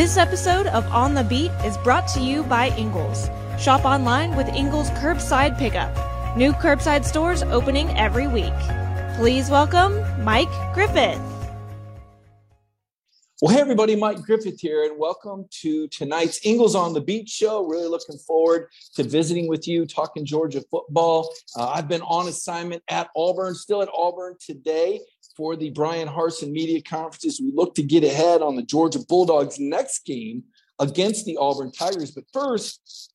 This episode of On the Beat is brought to you by Ingles. Shop online with Ingles Curbside Pickup. New curbside stores opening every week. Please welcome Mike Griffith. Well, hey, everybody, Mike Griffith here, and welcome to tonight's Ingles on the Beat show. Really looking forward to visiting with you, talking Georgia football. Uh, I've been on assignment at Auburn, still at Auburn today for the Bryan Harsin Media Conferences. We look to get ahead on the Georgia Bulldogs' next game against the Auburn Tigers. But first,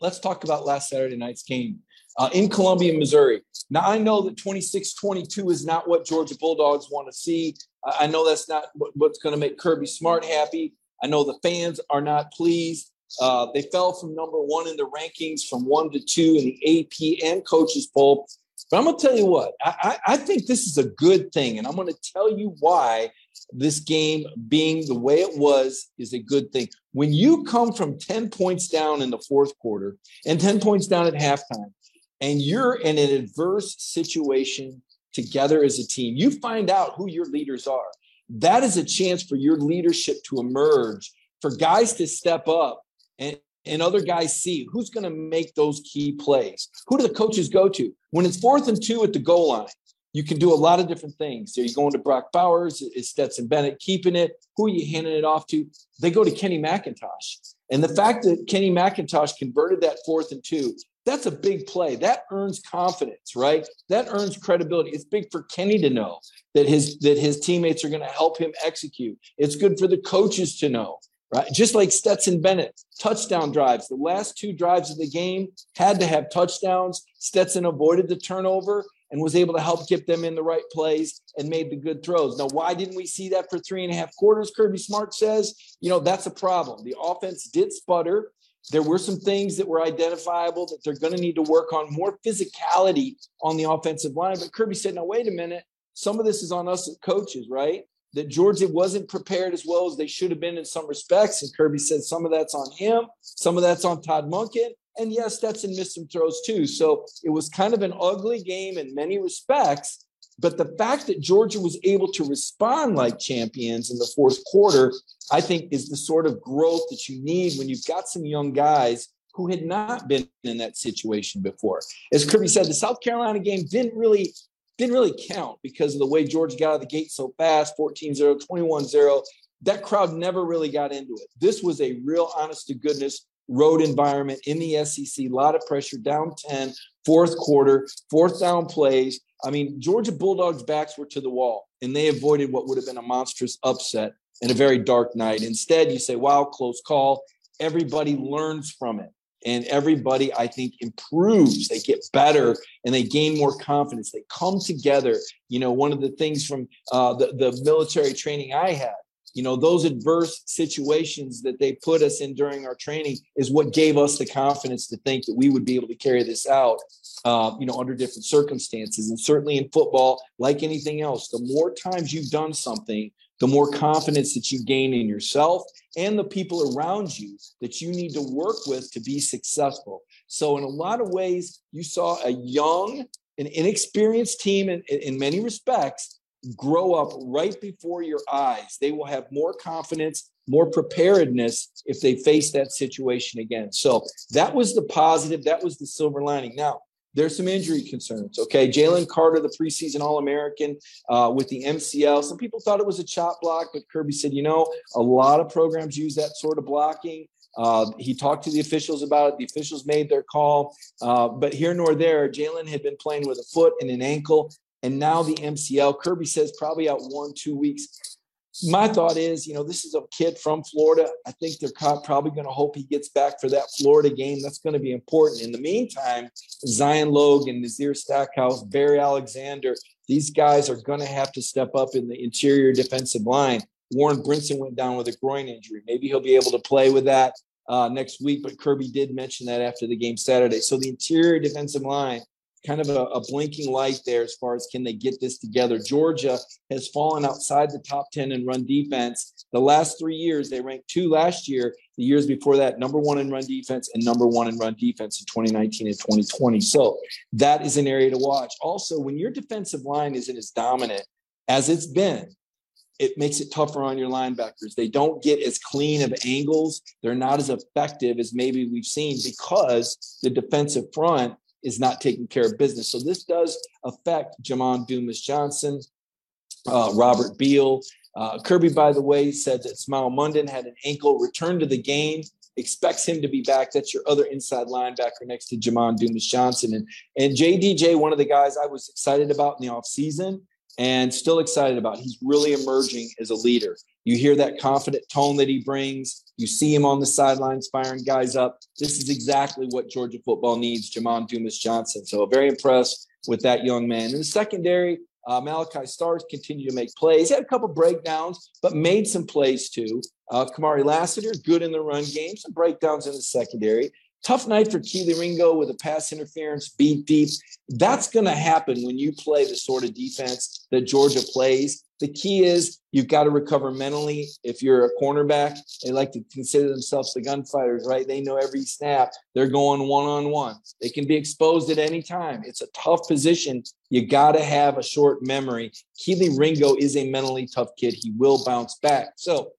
let's talk about last Saturday night's game uh, in Columbia, Missouri. Now, I know that 26 22 is not what Georgia Bulldogs want to see. I know that's not what's going to make Kirby Smart happy. I know the fans are not pleased. Uh, they fell from number one in the rankings from one to two in the AP and coaches poll. But I'm going to tell you what, I, I think this is a good thing. And I'm going to tell you why this game being the way it was is a good thing. When you come from 10 points down in the fourth quarter and 10 points down at halftime, and you're in an adverse situation together as a team, you find out who your leaders are. That is a chance for your leadership to emerge, for guys to step up and, and other guys see who's going to make those key plays. Who do the coaches go to? When it's fourth and two at the goal line, you can do a lot of different things. Are you going to Brock Bowers? Is Stetson Bennett keeping it? Who are you handing it off to? They go to Kenny McIntosh. And the fact that Kenny McIntosh converted that fourth and two, that's a big play. That earns confidence, right? That earns credibility. It's big for Kenny to know that his that his teammates are going to help him execute. It's good for the coaches to know right? Just like Stetson Bennett, touchdown drives. The last two drives of the game had to have touchdowns. Stetson avoided the turnover and was able to help get them in the right plays and made the good throws. Now, why didn't we see that for three and a half quarters? Kirby Smart says, you know, that's a problem. The offense did sputter. There were some things that were identifiable that they're going to need to work on more physicality on the offensive line. But Kirby said, now, wait a minute. Some of this is on us as coaches, right? That Georgia wasn't prepared as well as they should have been in some respects. And Kirby said some of that's on him, some of that's on Todd Monken. And yes, Stetson missed some throws too. So it was kind of an ugly game in many respects. But the fact that Georgia was able to respond like champions in the fourth quarter, I think, is the sort of growth that you need when you've got some young guys who had not been in that situation before. As Kirby said, the South Carolina game didn't really didn't really count because of the way Georgia got out of the gate so fast 14 0, 21 0. That crowd never really got into it. This was a real honest to goodness road environment in the SEC, a lot of pressure, down 10, fourth quarter, fourth down plays. I mean, Georgia Bulldogs' backs were to the wall, and they avoided what would have been a monstrous upset in a very dark night. Instead, you say, wow, close call. Everybody learns from it and everybody i think improves. They get better and they gain more confidence. They come together. You know one of the things from uh, the, the military training i had you know those adverse situations that they put us in during our training is what gave us the confidence to think that we would be able to carry this out uh, you know under different circumstances. And certainly in football like anything else the more times you've done something the more confidence that you gain in yourself and the people around you that you need to work with to be successful. So, in a lot of ways, you saw a young and inexperienced team in, in many respects grow up right before your eyes. They will have more confidence, more preparedness if they face that situation again. So, that was the positive, that was the silver lining. Now, there's some injury concerns. Okay, Jalen Carter, the preseason All American uh, with the MCL. Some people thought it was a chop block, but Kirby said, you know, a lot of programs use that sort of blocking. Uh, he talked to the officials about it. The officials made their call. Uh, but here nor there, Jalen had been playing with a foot and an ankle, and now the MCL. Kirby says probably out one, two weeks my thought is, you know, this is a kid from Florida. I think they're probably going to hope he gets back for that Florida game. That's going to be important. In the meantime, Zion Logue, Nazir Stackhouse, Bear Alexander, these guys are going to have to step up in the interior defensive line. Warren Brinson went down with a groin injury. Maybe he'll be able to play with that uh, next week, but Kirby did mention that after the game Saturday. So the interior defensive line kind of a, a, blinking light there as far as can they get this together. Georgia has fallen outside the top 10 in run defense. The last three years, they ranked two last year. The years before that, number one in run defense and number one in run defense in 2019 and 2020. So that is an area to watch. Also, when your defensive line isn't as dominant as it's been, it makes it tougher on your linebackers. They don't get as clean of angles. They're not as effective as maybe we've seen because the defensive front is not taking care of business. So this does affect Jamon Dumas Johnson, uh, Robert Beal. Uh, Kirby, by the way, said that Smael Mondon had an ankle return to the game expects him to be back. That's your other inside linebacker next to Jamon Dumas Johnson. And, and JDJ, one of the guys I was excited about in the offseason and still excited about. He's really emerging as a leader. You hear that confident tone that he brings. You see him on the sidelines firing guys up. This is exactly what Georgia football needs, Jamon Dumas Johnson. So very impressed with that young man. In the secondary, uh, Malaki Starks continue to make plays. He had a couple breakdowns, but made some plays too. Uh, Kamari Lassiter, good in the run game, some breakdowns in the secondary. Tough night for Kelee Ringo with a pass interference, beat deep. That's going to happen when you play the sort of defense that Georgia plays. The key is you've got to recover mentally. If you're a cornerback, they like to consider themselves the gunfighters, right? They know every snap. They're going one on one. They can be exposed at any time. It's a tough position. You got to have a short memory. Kelee Ringo is a mentally tough kid. He will bounce back. So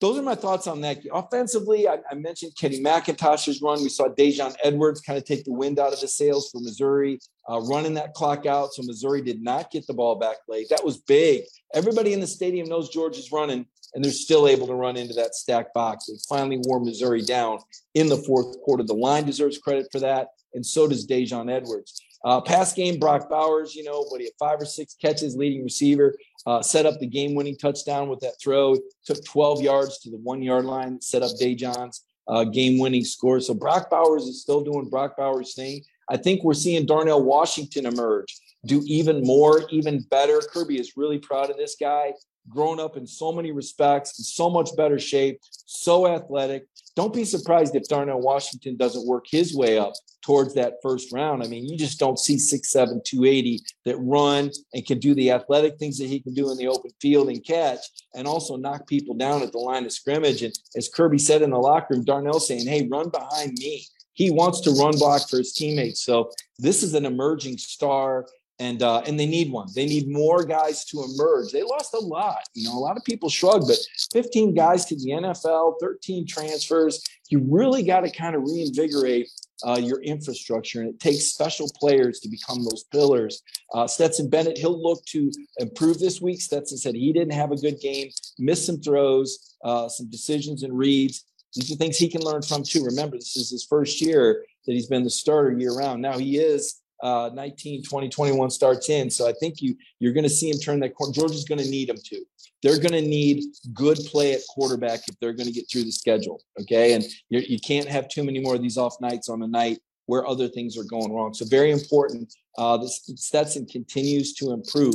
those are my thoughts on that. Offensively, I, I, mentioned Kenny McIntosh's run. We saw Daijun Edwards kind of take the wind out of the sails for Missouri, uh, running that clock out. So Missouri did not get the ball back late. That was big. Everybody in the stadium knows George is running, and they're still able to run into that stack box. They finally wore Missouri down in the fourth quarter. The line deserves credit for that, and so does Daijun Edwards. Uh, pass game, Brock Bowers, you know, what he had five or six catches, leading receiver, uh, set up the game winning touchdown with that throw, took 12 yards to the one yard line, set up Daijun's uh, game winning score. So Brock Bowers is still doing Brock Bowers' thing. I think we're seeing Darnell Washington emerge, do even more, even better. Kirby is really proud of this guy grown up in so many respects, in so much better shape, so athletic. Don't be surprised if Darnell Washington doesn't work his way up towards that first round. I mean, you just don't see 6'7, 280 that run and can do the athletic things that he can do in the open field and catch, and also knock people down at the line of scrimmage. And as Kirby said in the locker room, Darnell saying, Hey, run behind me. He wants to run block for his teammates. So this is an emerging star and uh, and they need one. They need more guys to emerge. They lost a lot. You know, a lot of people shrug, but 15 guys to the NFL, 13 transfers. You really got to kind of reinvigorate uh, your infrastructure, and it takes special players to become those pillars. Uh, Stetson Bennett, he'll look to improve this week. Stetson said he didn't have a good game, missed some throws, uh, some decisions and reads. These are things he can learn from too. Remember, this is his first year that he's been the starter year round. Now he is uh, 19, 20, 21 starts in. So I think you you're going to see him turn that corner. Georgia's going to need him to. They're going to need good play at quarterback if they're going to get through the schedule. Okay, and you you can't have too many more of these off nights on a night where other things are going wrong. So very important. Uh, this Stetson continues to improve.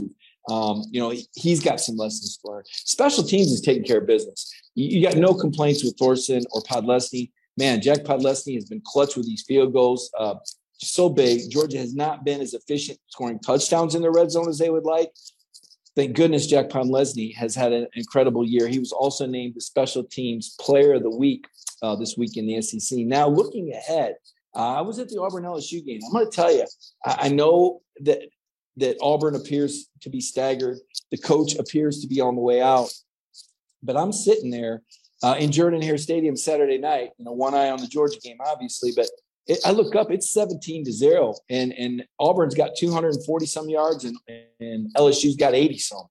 Um, you know, he's got some lessons to learn. Special teams is taking care of business. You, you got no complaints with Thorson or Podlesny. Man, Jack Podlesny has been clutch with these field goals. Uh, so big. Georgia has not been as efficient scoring touchdowns in the red zone as they would like. Thank goodness Jack Podlesny has had an incredible year. He was also named the special teams player of the week uh, this week in the SEC. Now, looking ahead, uh, I was at the Auburn LSU game. I'm going to tell you, I, I know that that Auburn appears to be staggered. The coach appears to be on the way out. But I'm sitting there uh, in Jordan Hare Stadium Saturday night, you know, one eye on the Georgia game, obviously, but it, I look up, it's 17 to zero, and and Auburn's got 240 some yards, and and LSU's got 80 some,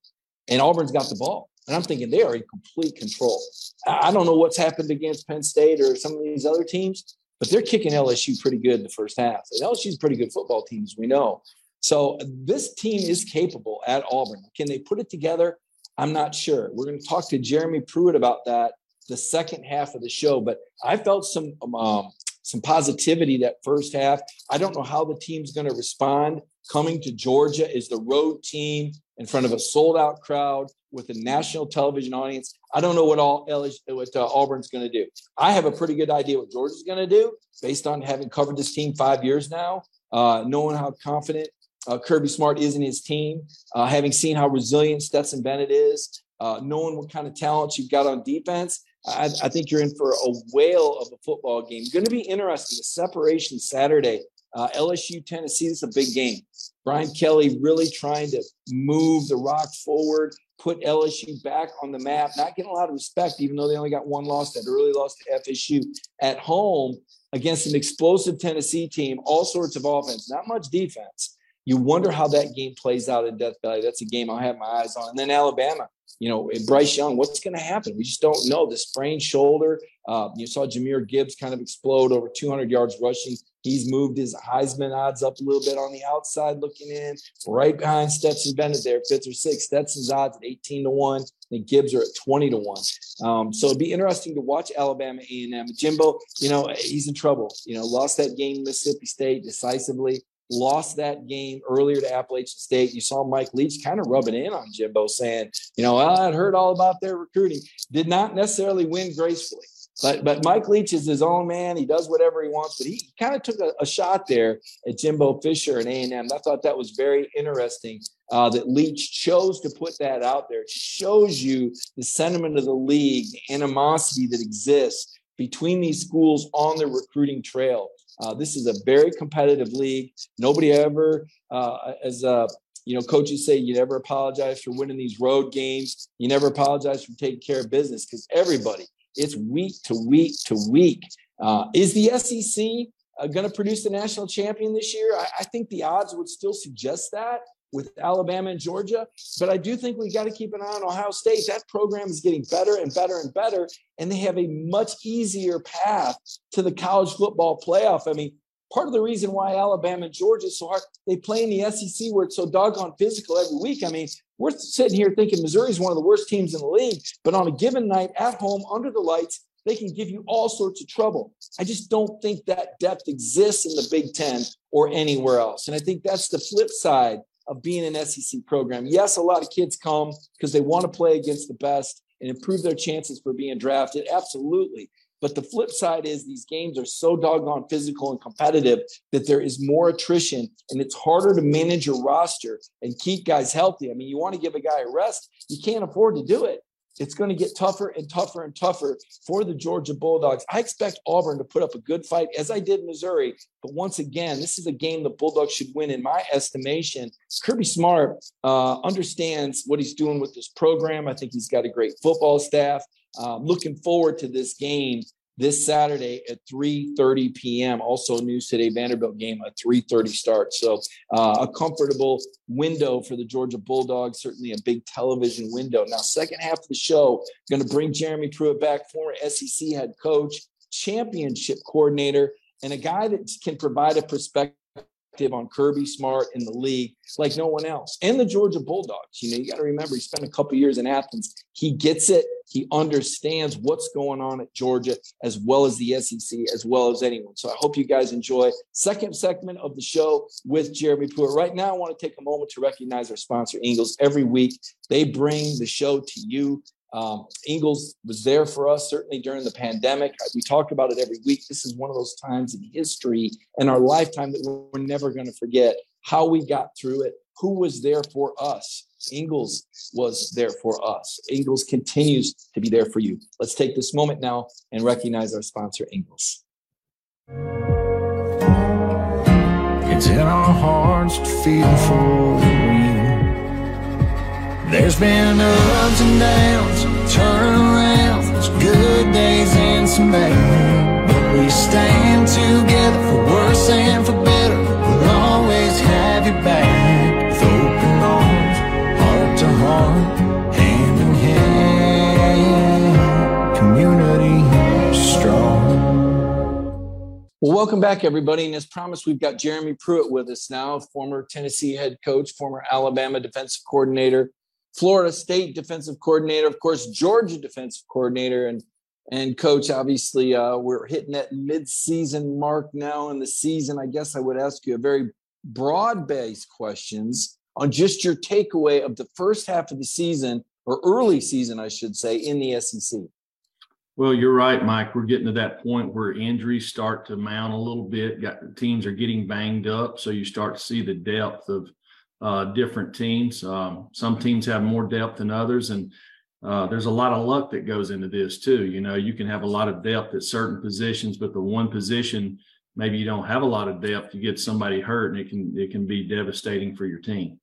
and Auburn's got the ball. And I'm thinking they are in complete control. I don't know what's happened against Penn State or some of these other teams, but they're kicking LSU pretty good in the first half. And LSU's a pretty good football team, as we know. So this team is capable at Auburn. Can they put it together? I'm not sure. We're going to talk to Jeremy Pruitt about that the second half of the show. But I felt some um, some positivity that first half. I don't know how the team's going to respond. Coming to Georgia is the road team in front of a sold out crowd with a national television audience. I don't know what all what uh, Auburn's going to do. I have a pretty good idea what Georgia's going to do based on having covered this team five years now, uh, knowing how confident uh, Kirby Smart is in his team, uh, having seen how resilient Stetson Bennett is, uh, knowing what kind of talent you've got on defense. I, I, think you're in for a whale of a football game. Going to be interesting. The separation Saturday, uh, LSU Tennessee. This is a big game. Brian Kelly really trying to move the rock forward, put LSU back on the map, not getting a lot of respect, even though they only got one loss, that early loss to FSU at home against an explosive Tennessee team, all sorts of offense, not much defense. You wonder how that game plays out in Death Valley. That's a game I'll have my eyes on. And then Alabama, you know, Bryce Young, what's going to happen? We just don't know. The sprained shoulder. Uh, you saw Jahmyr Gibbs kind of explode over 200 yards rushing. He's moved his Heisman odds up a little bit on the outside looking in, right behind Stetson Bennett there, fifth or sixth. Stetson's odds at 18 to 1. And Gibbs are at 20 to 1. Um, so it'd be interesting to watch Alabama A&M. Jimbo, you know, he's in trouble. You know, lost that game Mississippi State decisively lost that game earlier to Appalachian State. You saw Mike Leach kind of rubbing in on Jimbo, saying, you know, well, I'd heard all about their recruiting. Did not necessarily win gracefully. But but Mike Leach is his own man. He does whatever he wants. But he kind of took a, a shot there at Jimbo Fisher and A and M. I thought that was very interesting uh, that Leach chose to put that out there. It shows you the sentiment of the league, the animosity that exists between these schools on the recruiting trail. Uh, this is a very competitive league. Nobody ever, uh, as uh, you know, coaches say, you never apologize for winning these road games. You never apologize for taking care of business because everybody, it's week to week to week. Uh, is the SEC uh, going to produce the national champion this year? I, I think the odds would still suggest that with Alabama and Georgia. But I do think we got to keep an eye on Ohio State. That program is getting better and better and better, and they have a much easier path to the college football playoff. I mean, part of the reason why Alabama and Georgia is so hard, they play in the SEC where it's so doggone physical every week. I mean, we're sitting here thinking Missouri is one of the worst teams in the league, but on a given night at home under the lights, they can give you all sorts of trouble. I just don't think that depth exists in the Big Ten or anywhere else. And I think that's the flip side of being an SEC program. Yes, a lot of kids come because they want to play against the best and improve their chances for being drafted. Absolutely. But the flip side is these games are so doggone physical and competitive that there is more attrition and it's harder to manage your roster and keep guys healthy. I mean, you want to give a guy a rest, you can't afford to do it it's going to get tougher and tougher and tougher for the Georgia Bulldogs. I expect Auburn to put up a good fight, as I did Missouri. But once again, this is a game the Bulldogs should win, in my estimation. Kirby Smart uh, understands what he's doing with this program. I think he's got a great football staff. Uh, looking forward to this game this Saturday at 3:30 p.m. Also, News Today Vanderbilt game at 3:30 start. So uh, a comfortable window for the Georgia Bulldogs. Certainly a big television window. Now, second half of the show, going to bring Jeremy Pruitt back, former SEC head coach, championship coordinator, and a guy that can provide a perspective on Kirby Smart in the league like no one else. And the Georgia Bulldogs. You know, you got to remember he spent a couple years in Athens. He gets it. He understands what's going on at Georgia as well as the SEC, as well as anyone. So I hope you guys enjoy second segment of the show with Jeremy Pruitt. Right now, I want to take a moment to recognize our sponsor, Ingles. Every week, they bring the show to you. Um, Ingles was there for us certainly during the pandemic. We talk about it every week. This is one of those times in history and our lifetime that we're never going to forget how we got through it, who was there for us. Ingles was there for us. Ingles continues to be there for you. Let's take this moment now and recognize our sponsor, Ingles. It's in our hearts to feel for there's been ups and downs, turnarounds, good days and some bad. But we stand together for worse and for better. We'll always have your back with open arms, heart to heart, hand in hand. Community strong. Well, welcome back, everybody. And as promised, we've got Jeremy Pruitt with us now, former Tennessee head coach, former Alabama defensive coordinator Florida State defensive coordinator, of course, Georgia defensive coordinator, and and coach. Obviously, uh, we're hitting that mid-season mark now in the season. I guess I would ask you a very broad-based questions on just your takeaway of the first half of the season or early season, I should say, in the SEC. Well, you're right, Mike. We're getting to that point where injuries start to mount a little bit. Got, teams are getting banged up, so you start to see the depth of uh, different teams. Um, some teams have more depth than others, and uh, there's a lot of luck that goes into this too. You know, you can have a lot of depth at certain positions, but the one position maybe you don't have a lot of depth, you get somebody hurt, and it can it can be devastating for your team.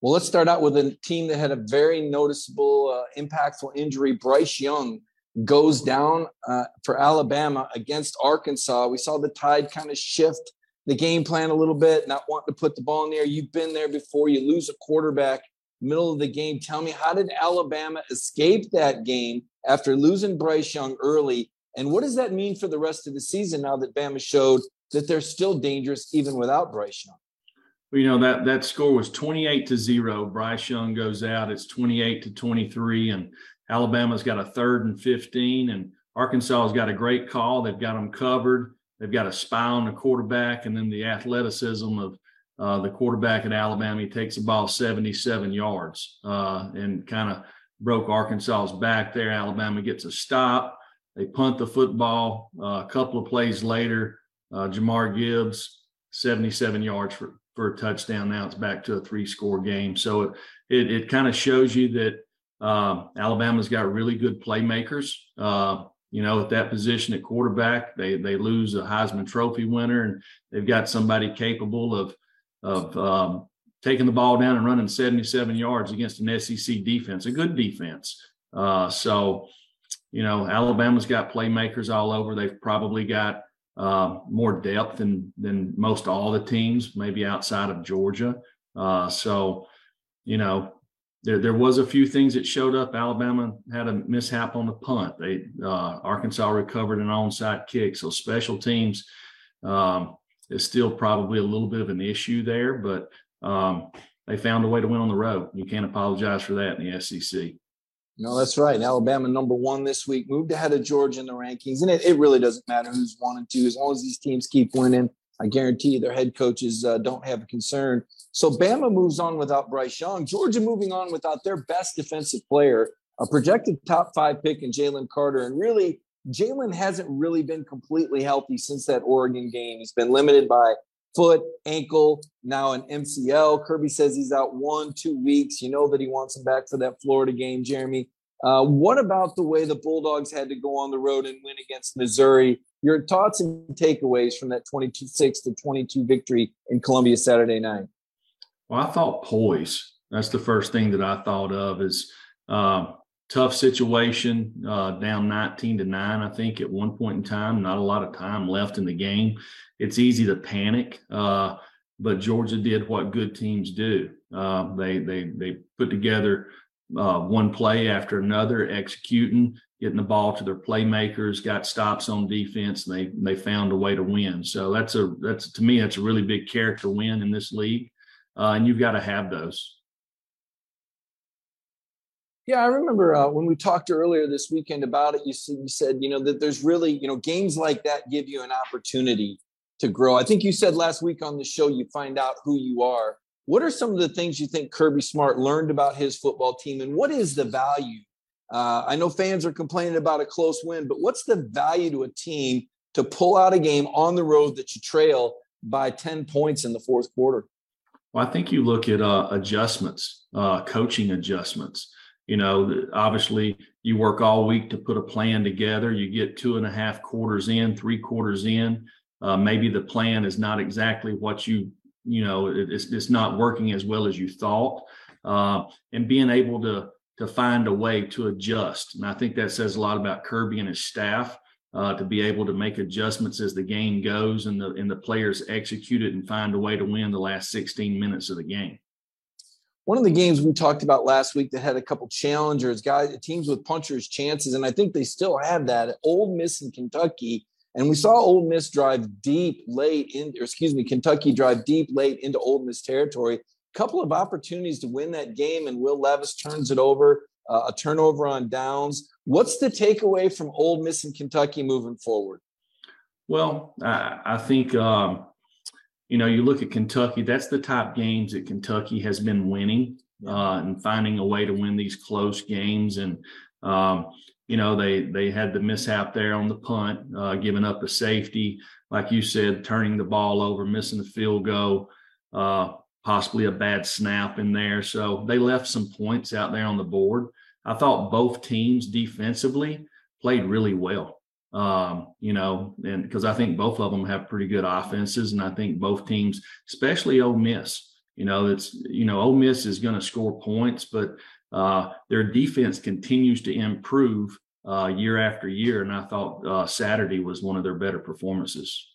Well, let's start out with a team that had a very noticeable, uh, impactful injury. Bryce Young goes down uh, for Alabama against Arkansas. We saw the tide kind of shift the game plan a little bit, not wanting to put the ball in the air. You've been there before. You lose a quarterback middle of the game. Tell me, how did Alabama escape that game after losing Bryce Young early? And what does that mean for the rest of the season now that Bama showed that they're still dangerous even without Bryce Young? Well, you know that that score was 28 to 0. Bryce Young goes out. It's 28 to 23 and Alabama's got a third and 15 and Arkansas has got a great call. They've got them covered. They've got a spy on the quarterback and then the athleticism of uh, the quarterback at Alabama. He takes the ball 77 yards uh, and kind of broke Arkansas's back there. Alabama gets a stop. They punt the football. Uh, a couple of plays later, uh, Jahmyr Gibbs, 77 yards for, for a touchdown. Now it's back to a three score game. So it, it, it kind of shows you that uh, Alabama's got really good playmakers. You know, at that position at quarterback, they they lose a Heisman Trophy winner, and they've got somebody capable of of um, taking the ball down and running 77 yards against an SEC defense, a good defense. Uh, so, you know, Alabama's got playmakers all over. They've probably got uh, more depth than than most all the teams, maybe outside of Georgia. Uh, so, you know, there there was a few things that showed up. Alabama had a mishap on the punt. They uh, Arkansas recovered an onside kick. So special teams um, is still probably a little bit of an issue there, but um, they found a way to win on the road. You can't apologize for that in the SEC. No, that's right. Alabama number one this week moved ahead of Georgia in the rankings, and it, it really doesn't matter who's one and two as long as these teams keep winning. I guarantee their head coaches uh, don't have a concern. So Bama moves on without Bryce Young. Georgia moving on without their best defensive player, a projected top five pick in Jalen Carter. And really, Jalen hasn't really been completely healthy since that Oregon game. He's been limited by foot, ankle, now an MCL. Kirby says he's out one, two weeks. You know that he wants him back for that Florida game, Jeremy. Uh, what about the way the Bulldogs had to go on the road and win against Missouri? Your thoughts and takeaways from that 22 6 to 22 victory in Columbia Saturday night? Well, I thought poise. That's the first thing that I thought of is uh, tough situation, uh, down 19 to 9, I think, at one point in time. Not a lot of time left in the game. It's easy to panic, uh, but Georgia did what good teams do. Uh, they they they put together uh, one play after another, executing, getting the ball to their playmakers, got stops on defense. And they they found a way to win. So that's a that's to me that's a really big character win in this league, uh, and you've got to have those. Yeah, I remember uh, when we talked earlier this weekend about it. You said, you said, you know, that there's really, you know, games like that give you an opportunity to grow. I think you said last week on the show you find out who you are. What are some of the things you think Kirby Smart learned about his football team, and what is the value? Uh, I know fans are complaining about a close win, but what's the value to a team to pull out a game on the road that you trail by 10 points in the fourth quarter? Well, I think you look at uh, adjustments, uh, coaching adjustments. You know obviously you work all week to put a plan together. You get two and a half quarters in three quarters in. Uh, maybe the plan is not exactly what you you know it's, it's not working as well as you thought. Uh, and being able to to find a way to adjust and i think that says a lot about kirby and his staff uh, to be able to make adjustments as the game goes and the and the players execute it and find a way to win the last 16 minutes of the game one of the games we talked about last week that had a couple challengers, guys, teams with punchers chances, and I think they still have that. Ole Miss in Kentucky, and we saw Ole Miss drive deep late in, or excuse me, Kentucky drive deep late into Ole Miss territory. Couple of opportunities to win that game, and Will Levis turns it over, uh, a turnover on downs. What's the takeaway from Ole Miss and Kentucky moving forward? Well, I, I think um, you know, you look at Kentucky, that's the top games that Kentucky has been winning uh, and finding a way to win these close games. And, um, you know, they they had the mishap there on the punt, uh, giving up a safety, like you said, turning the ball over, missing the field goal, uh, possibly a bad snap in there. So they left some points out there on the board. I thought both teams defensively played really well. Um, you know, and because I think both of them have pretty good offenses, and I think both teams, especially Ole Miss, you know, it's you know, Ole Miss is going to score points, but uh, their defense continues to improve uh, year after year, and I thought uh, Saturday was one of their better performances.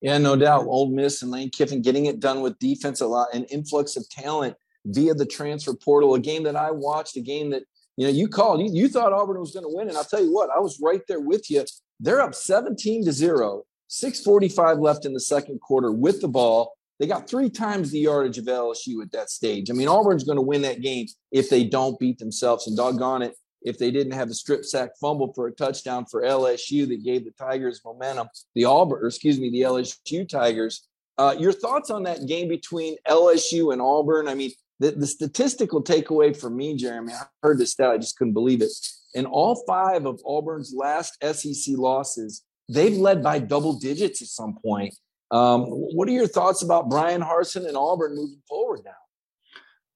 Yeah, no doubt. Ole Miss and Lane Kiffin getting it done with defense a lot, an influx of talent via the transfer portal. A game that I watched, a game that you know you called. You, you thought Auburn was going to win, and I'll tell you what, I was right there with you. They're up 17 to zero. 645 left in the second quarter with the ball. They got three times the yardage of LSU at that stage. I mean, Auburn's going to win that game if they don't beat themselves. And doggone it, if they didn't have the strip sack fumble for a touchdown for LSU that gave the Tigers momentum, the Auburn, excuse me, the LSU Tigers. Uh, your thoughts on that game between LSU and Auburn? I mean, the, the statistical takeaway for me, Jeremy, I heard this stat, I just couldn't believe it. In all five of Auburn's last SEC losses, they've led by double digits at some point. Um, what are your thoughts about Bryan Harsin and Auburn moving forward now?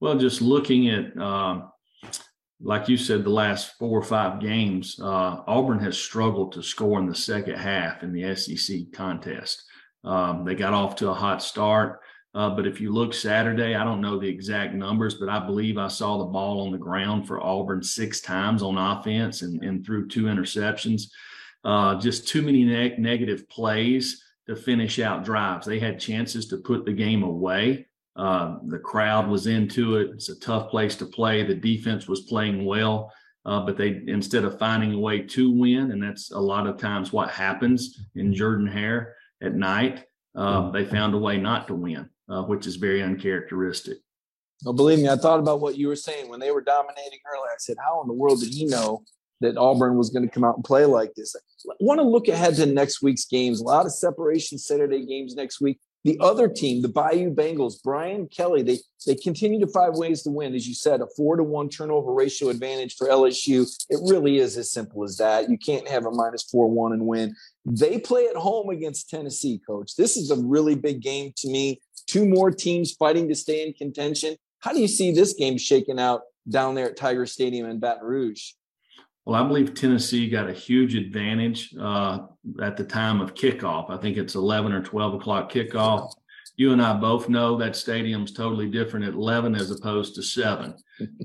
Well, just looking at um, like you said, the last four or five games, uh, Auburn has struggled to score in the second half in the SEC contest. Um, they got off to a hot start. Uh, but if you look Saturday, I don't know the exact numbers, but I believe I saw the ball on the ground for Auburn six times on offense and, and threw two interceptions. Uh, just too many ne- negative plays to finish out drives. They had chances to put the game away. Uh, the crowd was into it. It's a tough place to play. The defense was playing well, uh, but they instead of finding a way to win, and that's a lot of times what happens in Jordan Hare at night. Uh, they found a way not to win, uh, which is very uncharacteristic. Well, believe me, I thought about what you were saying when they were dominating early. I said, "How in the world did he know that Auburn was going to come out and play like this?" I want to look ahead to next week's games. A lot of separation Saturday games next week. The other team, the Bayou Bengals, Brian Kelly, they they continue to find ways to win. As you said, a four to one turnover ratio advantage for LSU. It really is as simple as that. You can't have a minus four one and win. They play at home against Tennessee, coach. This is a really big game to me. Two more teams fighting to stay in contention. How do you see this game shaking out down there at Tiger Stadium in Baton Rouge? Well, I believe Tennessee got a huge advantage uh, at the time of kickoff. I think it's 11 or 12 o'clock kickoff. You and I both know that stadium's totally different at 11 as opposed to 7.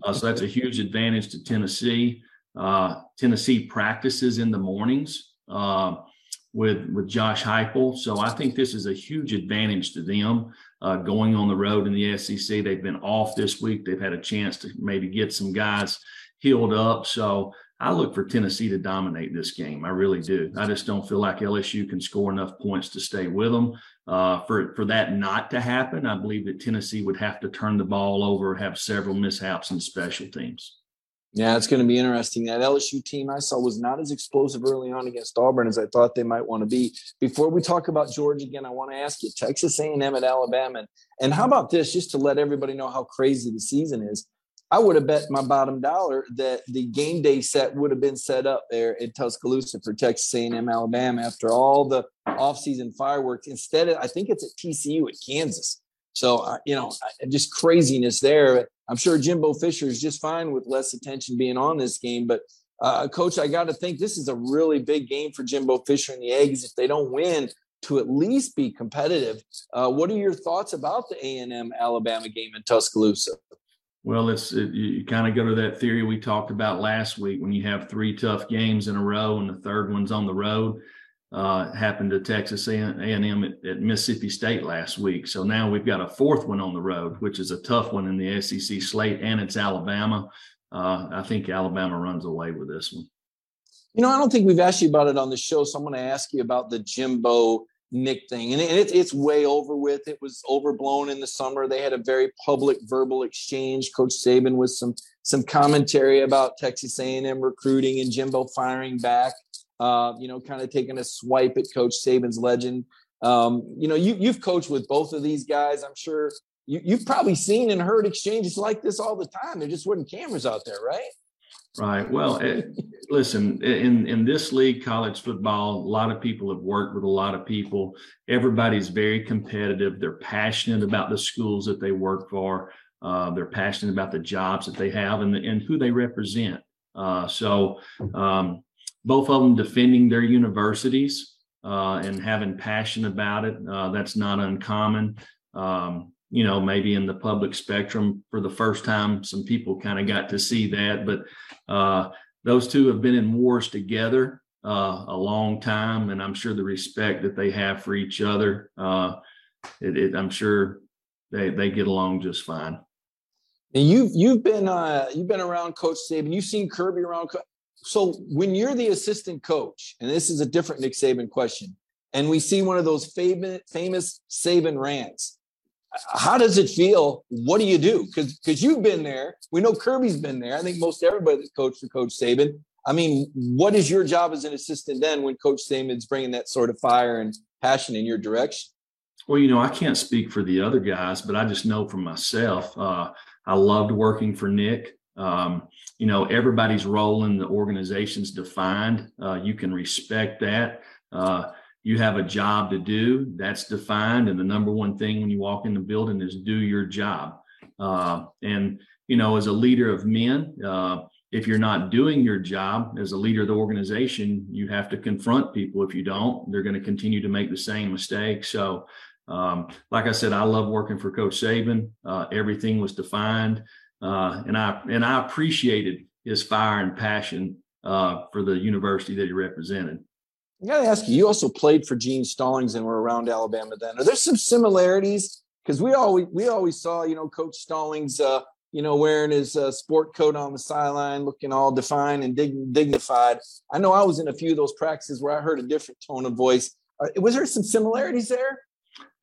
Uh, so that's a huge advantage to Tennessee. Uh, Tennessee practices in the mornings uh, with with Josh Heupel, so I think this is a huge advantage to them uh, going on the road in the SEC. They've been off this week. They've had a chance to maybe get some guys healed up. So I look for Tennessee to dominate this game. I really do. I just don't feel like LSU can score enough points to stay with them. Uh, for for that not to happen, I believe that Tennessee would have to turn the ball over, have several mishaps in special teams. Yeah, it's going to be interesting. That LSU team I saw was not as explosive early on against Auburn as I thought they might want to be. Before we talk about Georgia again, I want to ask you: Texas A&M at Alabama, and, and how about this? Just to let everybody know how crazy the season is. I would have bet my bottom dollar that the game day set would have been set up there in Tuscaloosa for Texas A&M Alabama after all the offseason fireworks. Instead, of, I think it's at TCU at Kansas. So uh, you know, just craziness there. I'm sure Jimbo Fisher is just fine with less attention being on this game, but uh, coach, I got to think this is a really big game for Jimbo Fisher and the Eggs. If they don't win, to at least be competitive. Uh, what are your thoughts about the A&M Alabama game in Tuscaloosa? Well, it's it, you kind of go to that theory we talked about last week when you have three tough games in a row and the third one's on the road. Uh, happened to Texas A&M at, at, Mississippi State last week. So now we've got a fourth one on the road, which is a tough one in the SEC slate, and it's Alabama. Uh, I think Alabama runs away with this one. You know, I don't think we've asked you about it on the show, so I'm going to ask you about the Jimbo Nick thing, and it, it's way over with. It was overblown in the summer. They had a very public verbal exchange. Coach Saban with some some commentary about Texas A&M recruiting and Jimbo firing back. Uh, you know, kind of taking a swipe at Coach Saban's legend. Um, you know, you you've coached with both of these guys. I'm sure you, you've probably seen and heard exchanges like this all the time. There just weren't cameras out there, right? Right. Well, it, eh, listen, in in this league, college football, a lot of people have worked with a lot of people. Everybody's very competitive. They're passionate about the schools that they work for. Uh, they're passionate about the jobs that they have and, and who they represent. Uh, so, um, both of them defending their universities uh, and having passion about it. Uh, that's not uncommon. Um, you know, maybe in the public spectrum for the first time, some people kind of got to see that. But uh, those two have been in wars together uh, a long time, and I'm sure the respect that they have for each other, uh, it, it, I'm sure they they get along just fine. And you've you've been uh, you've been around Coach Saban. You've seen Kirby around. So when you're the assistant coach, and this is a different Nick Saban question, and we see one of those famous famous Saban rants, how does it feel? What do you do? Because because you've been there. We know Kirby's been there. I think most everybody that's coached for Coach Saban. I mean, what is your job as an assistant then when Coach Saban's bringing that sort of fire and passion in your direction? Well, you know, I can't speak for the other guys, but I just know for myself. Uh, I loved working for Nick. Um, you know, everybody's role in the organization's defined. Uh, you can respect that. Uh, you have a job to do that's defined. And the number one thing when you walk in the building is do your job. Uh, and, you know, as a leader of men, uh, if you're not doing your job as a leader of the organization, you have to confront people. If you don't, they're going to continue to make the same mistakes. So, um, like I said, I love working for Coach Saban. Uh, everything was defined, uh, and I and I appreciated his fire and passion uh, for the university that he represented. I got to ask you. You also played for Gene Stallings and were around Alabama then. Are there some similarities? Because we always we always saw you know Coach Stallings uh, you know, wearing his uh, sport coat on the sideline, looking all defined and dig- dignified. I know I was in a few of those practices where I heard a different tone of voice. Uh, was there some similarities there?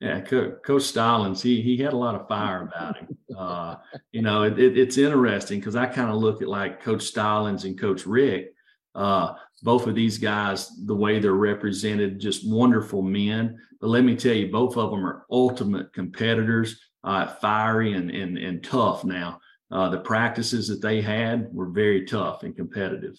Yeah, Coach Stallings, he he had a lot of fire about him. Uh, you know, it, it, it's interesting because I kind of look at like Coach Stallings and Coach Richt. Uh, both of these guys, the way they're represented, just wonderful men. But let me tell you, both of them are ultimate competitors uh, fiery and, and, and tough now. Uh, the practices that they had were very tough and competitive.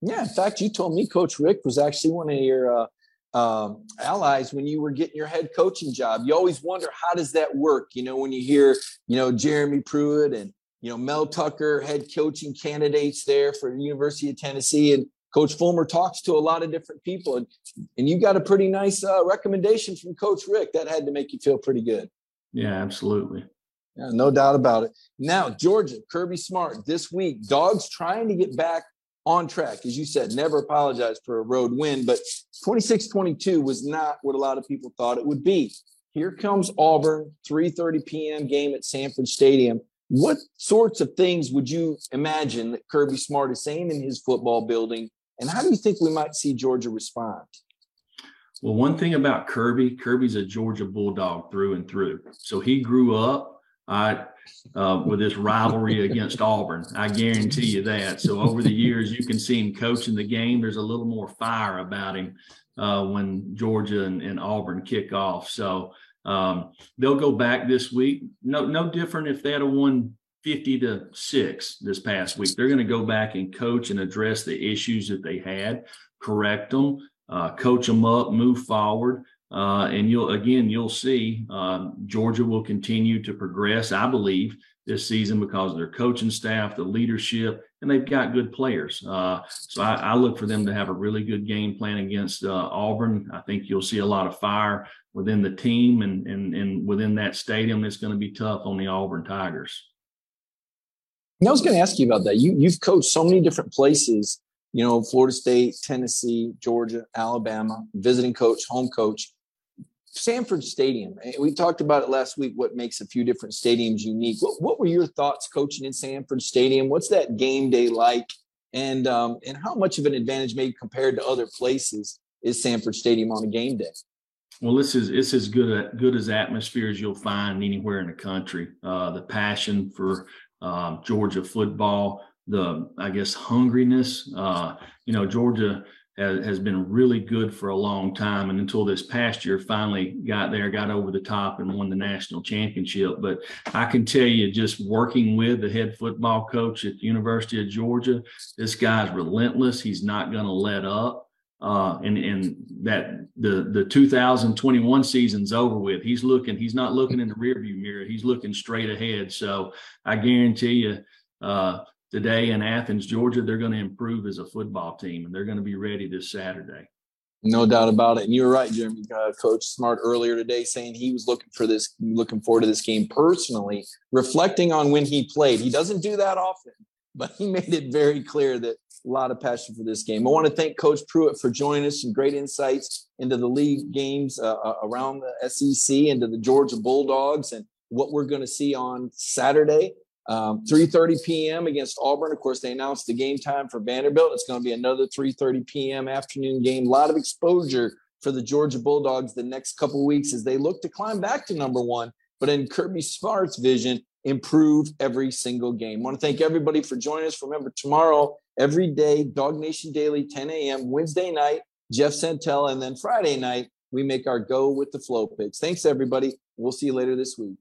Yeah, in fact, you told me Coach Richt was actually one of your uh, um, allies when you were getting your head coaching job. You always wonder how does that work? You know, when you hear you know Jeremy Pruitt and you know Mel Tucker, head coaching candidates there for the University of Tennessee, and Coach Fulmer talks to a lot of different people, and and you got a pretty nice uh, recommendation from Coach Richt. That had to make you feel pretty good. Yeah, absolutely. Yeah, no doubt about it. Now, Georgia, Kirby Smart this week, dogs trying to get back on track. As you said, never apologize for a road win, but 26 22 was not what a lot of people thought it would be. Here comes Auburn, 3:30 p.m. game at Sanford Stadium. What sorts of things would you imagine that Kirby Smart is saying in his football building? And how do you think we might see Georgia respond? Well, one thing about Kirby, Kirby's a Georgia Bulldog through and through. So he grew up uh, with this rivalry against Auburn. I guarantee you that. So over the years, you can see him coaching the game. There's a little more fire about him uh, when Georgia and, and, Auburn kick off. So um, they'll go back this week. No, no different if they had a won 50 to 6 this past week. They're going to go back and coach and address the issues that they had, correct them uh, coach them up, move forward. Uh, and you'll again you'll see uh, Georgia will continue to progress. I believe this season because of their coaching staff, the leadership, and they've got good players. Uh, so I, I, look for them to have a really good game plan against uh, Auburn. I think you'll see a lot of fire within the team and and and within that stadium. It's going to be tough on the Auburn Tigers. I was going to ask you about that. You you've coached so many different places you know, Florida State, Tennessee, Georgia, Alabama, visiting coach, home coach. Sanford Stadium. Eh, we talked about it last week. What makes a few different stadiums unique? What, what were your thoughts coaching in Sanford Stadium? What's that game day like? And um, and how much of an advantage, maybe compared to other places, is Sanford Stadium on a game day? Well, this is it's as good good as atmosphere as you'll find anywhere in the country. Uh, the passion for um, Georgia football, the I guess hungriness. Uh, you know, Georgia has, has been really good for a long time, and until this past year, finally got there, got over the top, and won the national championship. But I can tell you, just working with the head football coach at the University of Georgia, this guy's relentless. He's not going to let up. Uh, and and that the the 2021 season's over with. He's looking. He's not looking in the rearview mirror. He's looking straight ahead. So I guarantee you, uh, today in Athens, Georgia, they're going to improve as a football team and they're going to be ready this Saturday. No doubt about it. And you're right, Jeremy. Uh, Coach Smart earlier today saying he was looking for this, looking forward to this game personally, reflecting on when he played. He doesn't do that often, but he made it very clear that a lot of passion for this game. I want to thank Coach Pruitt for joining us. Some great insights into the league games uh, uh around the SEC, into the Georgia Bulldogs, and what we're going to see on Saturday. Um, 3:30 p.m. against Auburn. Of course, they announced the game time for Vanderbilt. It's going to be another 3:30 p.m. afternoon game. A lot of exposure for the Georgia Bulldogs the next couple weeks as they look to climb back to number one. But in Kirby Smart's vision, improve every single game. I want to thank everybody for joining us. Remember, tomorrow, every day, DawgNation Daily, 10 a.m. Wednesday night, Jeff Sentell, and then Friday night, we make our go with the flow picks. Thanks, everybody. We'll see you later this week.